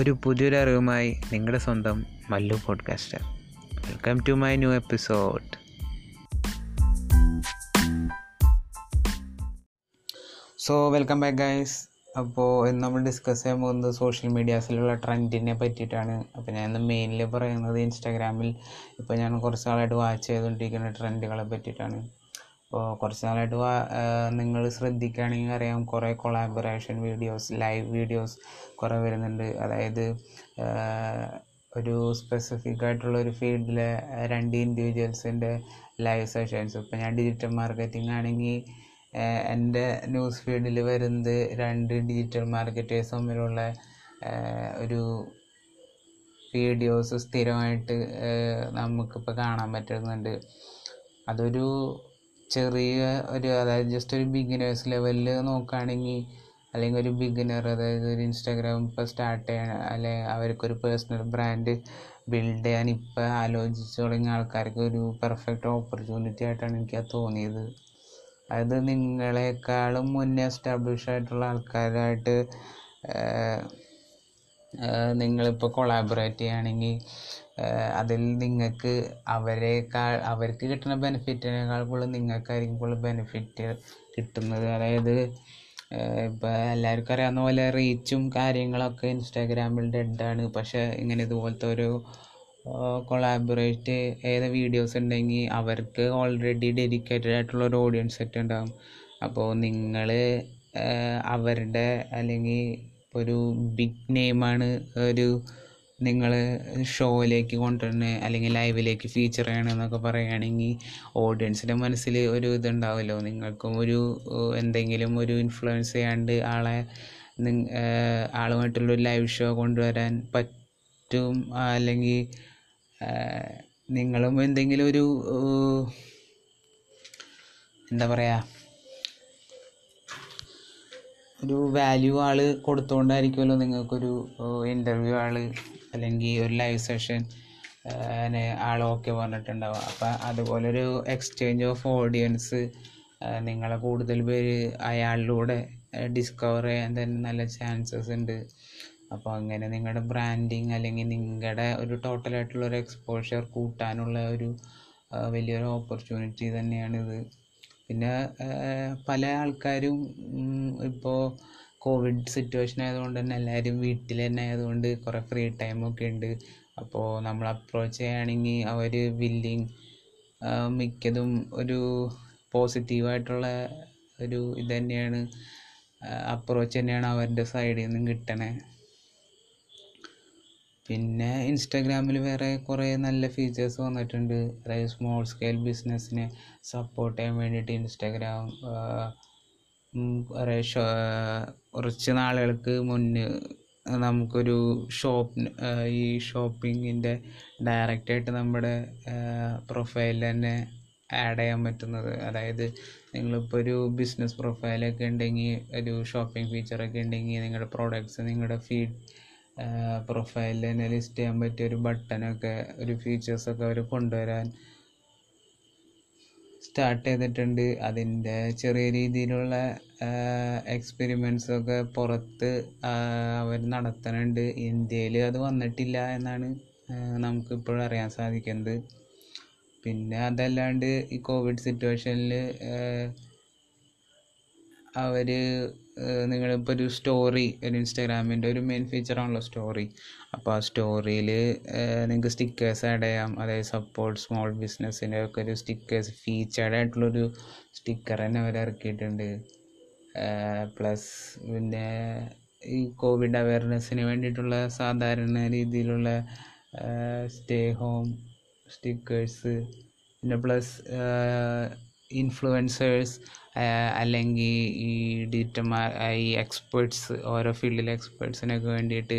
ഒരു പുതിയൊരു അറിവുമായി നിങ്ങളുടെ സ്വന്തം Mallu podcaster welcome to my new episode so welcome back guys അപ്പോൾ ഇന്ന് നമ്മൾ ഡിസ്കസ് ചെയ്യാൻ പോകുന്നത് സോഷ്യൽ മീഡിയാസിലുള്ള ട്രെൻഡിനെ പറ്റിയിട്ടാണ്. അപ്പോൾ ഞാൻ ഇന്ന് മെയിനിൽ പറയുന്നത് ഇൻസ്റ്റാഗ്രാമിൽ ഇപ്പോൾ ഞാൻ കുറച്ച് നാളായിട്ട് വാച്ച് ചെയ്തുകൊണ്ടിരിക്കുന്ന ട്രെൻഡുകളെ പറ്റിയിട്ടാണ്. അപ്പോൾ കുറച്ച് നാളായിട്ട് നിങ്ങൾ ശ്രദ്ധിക്കുകയാണെങ്കിൽ അറിയാം കുറേ കൊളാബറേഷൻ വീഡിയോസ് ലൈവ് വീഡിയോസ് കുറേ വരുന്നുണ്ട്. അതായത് ഒരു സ്പെസിഫിക് ആയിട്ടുള്ള ഒരു ഫീൽഡിലെ രണ്ട് ഇൻഡിവിജ്വൽസിന്റെ ലൈവ് സെഷൻസ് ഇപ്പോൾ ഞാൻ ഡിജിറ്റൽ മാർക്കറ്റിംഗ് ആണെങ്കിൽ എന്റെ ന്യൂസ് ഫീൽഡിൽ വരുന്നത് രണ്ട് ഡിജിറ്റൽ മാർക്കറ്റേഴ്സ് തമ്മിലുള്ള ഒരു വീഡിയോസ് സ്ഥിരമായിട്ട് നമുക്കിപ്പോൾ കാണാൻ പറ്റുന്നുണ്ട്. അതൊരു ചെറിയ ഒരു അതായത് ജസ്റ്റ് ഒരു ബിഗിനേഴ്സ് ലെവലിൽ നോക്കുകയാണെങ്കിൽ അല്ലെങ്കിൽ ഒരു ബിഗിനർ അതായത് ഒരു ഇൻസ്റ്റാഗ്രാം ഇപ്പോൾ സ്റ്റാർട്ട് ചെയ്യാൻ അല്ലെങ്കിൽ അവർക്കൊരു പേഴ്സണൽ ബ്രാൻഡ് ബിൽഡ് ചെയ്യാൻ ഇപ്പോൾ ആലോചിച്ച് തുടങ്ങിയ ആൾക്കാർക്ക് ഒരു പെർഫെക്റ്റ് ഓപ്പർച്യൂണിറ്റി ആയിട്ടാണ് എനിക്ക് തോന്നിയത്. അതായത് നിങ്ങളെക്കാളും മുന്നേ എസ്റ്റാബ്ലിഷ് ആയിട്ടുള്ള ആൾക്കാരായിട്ട് നിങ്ങളിപ്പോൾ കൊളാബറേറ്റ് ചെയ്യുകയാണെങ്കിൽ അതിൽ നിങ്ങൾക്ക് അവരെക്കാൾ അവർക്ക് കിട്ടുന്ന ബെനിഫിറ്റിനേക്കാൾ കൂടുതൽ നിങ്ങൾക്കായിരിക്കും കൂടുതൽ ബെനിഫിറ്റ് കിട്ടുന്നത്. അതായത് ഇപ്പോൾ എല്ലാവർക്കും അറിയാവുന്ന പോലെ റീച്ചും കാര്യങ്ങളൊക്കെ ഇൻസ്റ്റാഗ്രാമിൽ ഡെഡാണ് പക്ഷേ ഇങ്ങനെ ഇതുപോലത്തെ ഒരു കൊളാബറേറ്റ് ഏത് വീഡിയോസ് ഉണ്ടെങ്കിൽ അവർക്ക് ഓൾറെഡി ഡെഡിക്കേറ്റഡ് ആയിട്ടുള്ള ഒരു ഓഡിയൻസ് സെറ്റ് ഉണ്ടാകും അപ്പോൾ നിങ്ങൾ അവരുടെ അല്ലെങ്കിൽ ഒരു ബിഗ് നെയിമാണ് ഒരു നിങ്ങൾ ഷോയിലേക്ക് കൊണ്ടുവരണ അല്ലെങ്കിൽ ലൈവിലേക്ക് ഫീച്ചർ ചെയ്യണമെന്നൊക്കെ പറയുകയാണെങ്കിൽ ഓഡിയൻസിന്റെ മനസ്സിൽ ഒരു ഇതുണ്ടാവുമല്ലോ. നിങ്ങൾക്കും ഒരു എന്തെങ്കിലും ഒരു ഇൻഫ്ലുവൻസ് ചെയ്യാണ്ട് ആളെ ആളുമായിട്ടുള്ളൊരു ലൈവ് ഷോ കൊണ്ടുവരാൻ പറ്റും അല്ലെങ്കിൽ നിങ്ങളും എന്തെങ്കിലും ഒരു എന്താ പറയുക ഒരു വാല്യൂ ആൾ കൊടുത്തുകൊണ്ടായിരിക്കുമല്ലോ നിങ്ങൾക്കൊരു ഇന്റർവ്യൂ ആൾ അല്ലെങ്കിൽ ഒരു ലൈവ് സെഷൻ ആൾ ഓക്കെ പറഞ്ഞിട്ടുണ്ടാവുക. അപ്പം അതുപോലൊരു എക്സ്ചേഞ്ച് ഓഫ് ഓഡിയൻസ് നിങ്ങളെ കൂടുതൽ പേര് അയാളിലൂടെ ഡിസ്കവർ ചെയ്യാൻ തന്നെ നല്ല ചാൻസസ് ഉണ്ട്. അപ്പോൾ അങ്ങനെ നിങ്ങളുടെ ബ്രാൻഡിങ് അല്ലെങ്കിൽ നിങ്ങളുടെ ഒരു ടോട്ടലായിട്ടുള്ള ഒരു എക്സ്പോഷർ കൂട്ടാനുള്ള ഒരു വലിയൊരു ഓപ്പർച്യൂണിറ്റി തന്നെയാണിത്. പിന്നെ പല ആൾക്കാരും ഇപ്പോൾ കോവിഡ് സിറ്റുവേഷൻ ആയതുകൊണ്ട് തന്നെ എല്ലാവരും വീട്ടിൽ തന്നെ ആയതുകൊണ്ട് കുറേ ഫ്രീ ടൈമൊക്കെ ഉണ്ട്. അപ്പോൾ നമ്മൾ അപ്രോച്ച് ചെയ്യുകയാണെങ്കിൽ അവർ വില്ലിങ് മിക്കതും ഒരു പോസിറ്റീവായിട്ടുള്ള ഒരു ഇത് തന്നെയാണ്. അപ്രോച്ച് തന്നെയാണ് അവരുടെ സൈഡിൽ നിന്നും കിട്ടണേ. പിന്നെ ഇൻസ്റ്റാഗ്രാമിൽ വേറെ കുറേ നല്ല ഫീച്ചേഴ്സ് വന്നിട്ടുണ്ട്. അതായത് സ്മോൾ സ്കെയിൽ ബിസിനസ്സിനെ സപ്പോർട്ട് ചെയ്യാൻ വേണ്ടിയിട്ട് ഇൻസ്റ്റാഗ്രാം കുറേ കുറച്ച് നാളുകൾക്ക് മുന്നേ നമുക്കൊരു ഷോപ്പ് ഈ ഷോപ്പിങ്ങിന്റെ ഡയറക്റ്റായിട്ട് നമ്മുടെ പ്രൊഫൈലിൽ തന്നെ ആഡ് ചെയ്യാൻ പറ്റുന്നത്. അതായത് നിങ്ങളിപ്പോൾ ഒരു ബിസിനസ് പ്രൊഫൈലൊക്കെ ഉണ്ടെങ്കിൽ ഒരു ഷോപ്പിംഗ് ഫീച്ചറൊക്കെ ഉണ്ടെങ്കിൽ നിങ്ങളുടെ പ്രോഡക്റ്റ്സ് നിങ്ങളുടെ ഫീഡ് പ്രൊഫൈലിൽ തന്നെ ലിസ്റ്റ് ചെയ്യാൻ പറ്റിയ ഒരു ബട്ടനൊക്കെ ഒരു ഫീച്ചേഴ്സൊക്കെ അവർ കൊണ്ടുവരാൻ സ്റ്റാർട്ട് ചെയ്തിട്ടുണ്ട്. അതിന്റെ ചെറിയ രീതിയിലുള്ള എക്സ്പെരിമെൻസൊക്കെ പുറത്ത് അവർ നടത്തുന്നുണ്ട് ഇന്ത്യയിൽ അത് വന്നിട്ടില്ല എന്നാണ് നമുക്കിപ്പോഴും അറിയാൻ സാധിക്കുന്നത്. പിന്നെ അതല്ലാണ്ട് ഈ കോവിഡ് സിറ്റുവേഷനിൽ അവർ നിങ്ങളിപ്പോൾ ഒരു സ്റ്റോറി ഒരു ഇൻസ്റ്റാഗ്രാമിന്റെ ഒരു മെയിൻ ഫീച്ചറാണല്ലോ സ്റ്റോറി അപ്പോൾ ആ സ്റ്റോറിയിൽ നിങ്ങൾക്ക് സ്റ്റിക്കേഴ്സ് ആഡ് ചെയ്യാം. അതായത് സപ്പോർട്ട് സ്മോൾ ബിസിനസ്സിന്റെ ഒക്കെ ഒരു സ്റ്റിക്കേഴ്സ് ഫീച്ചേർഡ് ആയിട്ടുള്ളൊരു സ്റ്റിക്കർ തന്നെ അവർ ഇറക്കിയിട്ടുണ്ട്. പ്ലസ് പിന്നെ ഈ കോവിഡ് അവയർനെസ്സിന് വേണ്ടിയിട്ടുള്ള സാധാരണ രീതിയിലുള്ള സ്റ്റേ ഹോം സ്റ്റിക്കേഴ്സ് പിന്നെ പ്ലസ് ഇൻഫ്ലുവൻസേഴ്സ് അല്ലെങ്കിൽ ഈ ഡിജിറ്റൽ ഈ എക്സ്പേർട്സ് ഓരോ ഫീൽഡിലെ എക്സ്പേർട്സിനൊക്കെ വേണ്ടിയിട്ട്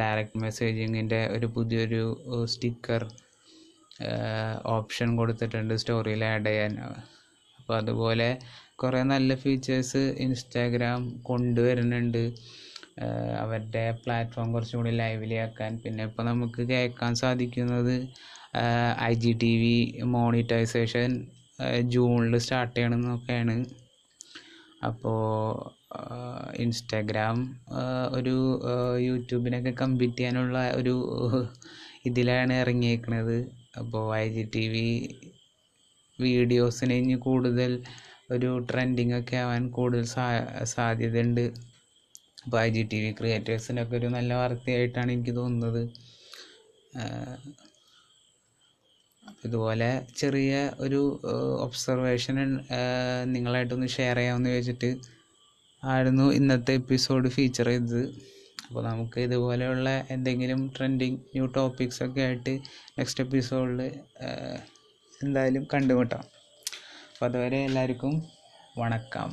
ഡയറക്റ്റ് മെസ്സേജിങ്ങിന്റെ ഒരു പുതിയൊരു സ്റ്റിക്കർ ഓപ്ഷൻ കൊടുത്തിട്ടുണ്ട് സ്റ്റോറിയിൽ ആഡ് ചെയ്യാൻ. അപ്പോൾ അതുപോലെ കുറേ നല്ല ഫീച്ചേഴ്സ് ഇൻസ്റ്റാഗ്രാം കൊണ്ടുവരുന്നുണ്ട്. അവരുടെ പ്ലാറ്റ്ഫോം കുറച്ചും കൂടി ലൈവ്ലി ആക്കാൻ പിന്നെ ഇപ്പോൾ നമുക്ക് കേൾക്കാൻ സാധിക്കുന്നത് I G T V monetisation ജൂണിൽ സ്റ്റാർട്ട് ചെയ്യണമെന്നൊക്കെയാണ് അപ്പോൾ ഇൻസ്റ്റാഗ്രാം ഒരു യൂട്യൂബിനൊക്കെ കമ്പീറ്റ് ചെയ്യാനുള്ള ഒരു ഇതിലാണ് ഇറങ്ങിയേക്കണത്. അപ്പോൾ ഐ ജി ടി വി വീഡിയോസിന് ഇനി കൂടുതൽ ഒരു ട്രെൻഡിങ് ഒക്കെ ആവാൻ കൂടുതൽ സാ സാധ്യതയുണ്ട്. അപ്പോൾ ഐ ജി ടി വി ക്രിയേറ്റേഴ്സിനൊക്കെ ഒരു നല്ല വാർത്തയായിട്ടാണ് എനിക്ക് തോന്നുന്നത്. ഇതുപോലെ ചെറിയ ഒരു ഒബ്സർവേഷൻ നിങ്ങളായിട്ടൊന്ന് ഷെയർ ചെയ്യാമെന്ന് ചോദിച്ചിട്ട് ആയിരുന്നു ഇന്നത്തെ എപ്പിസോഡ് ഫീച്ചർ ചെയ്തത്. അപ്പോൾ നമുക്ക് ഇതുപോലെയുള്ള എന്തെങ്കിലും ട്രെൻഡിങ് ന്യൂ ടോപ്പിക്സ് ഒക്കെ ആയിട്ട് നെക്സ്റ്റ് എപ്പിസോഡിൽ എന്തായാലും കണ്ടുമുട്ടാം. അപ്പോൾ അതുവരെ എല്ലാവർക്കും വണക്കം.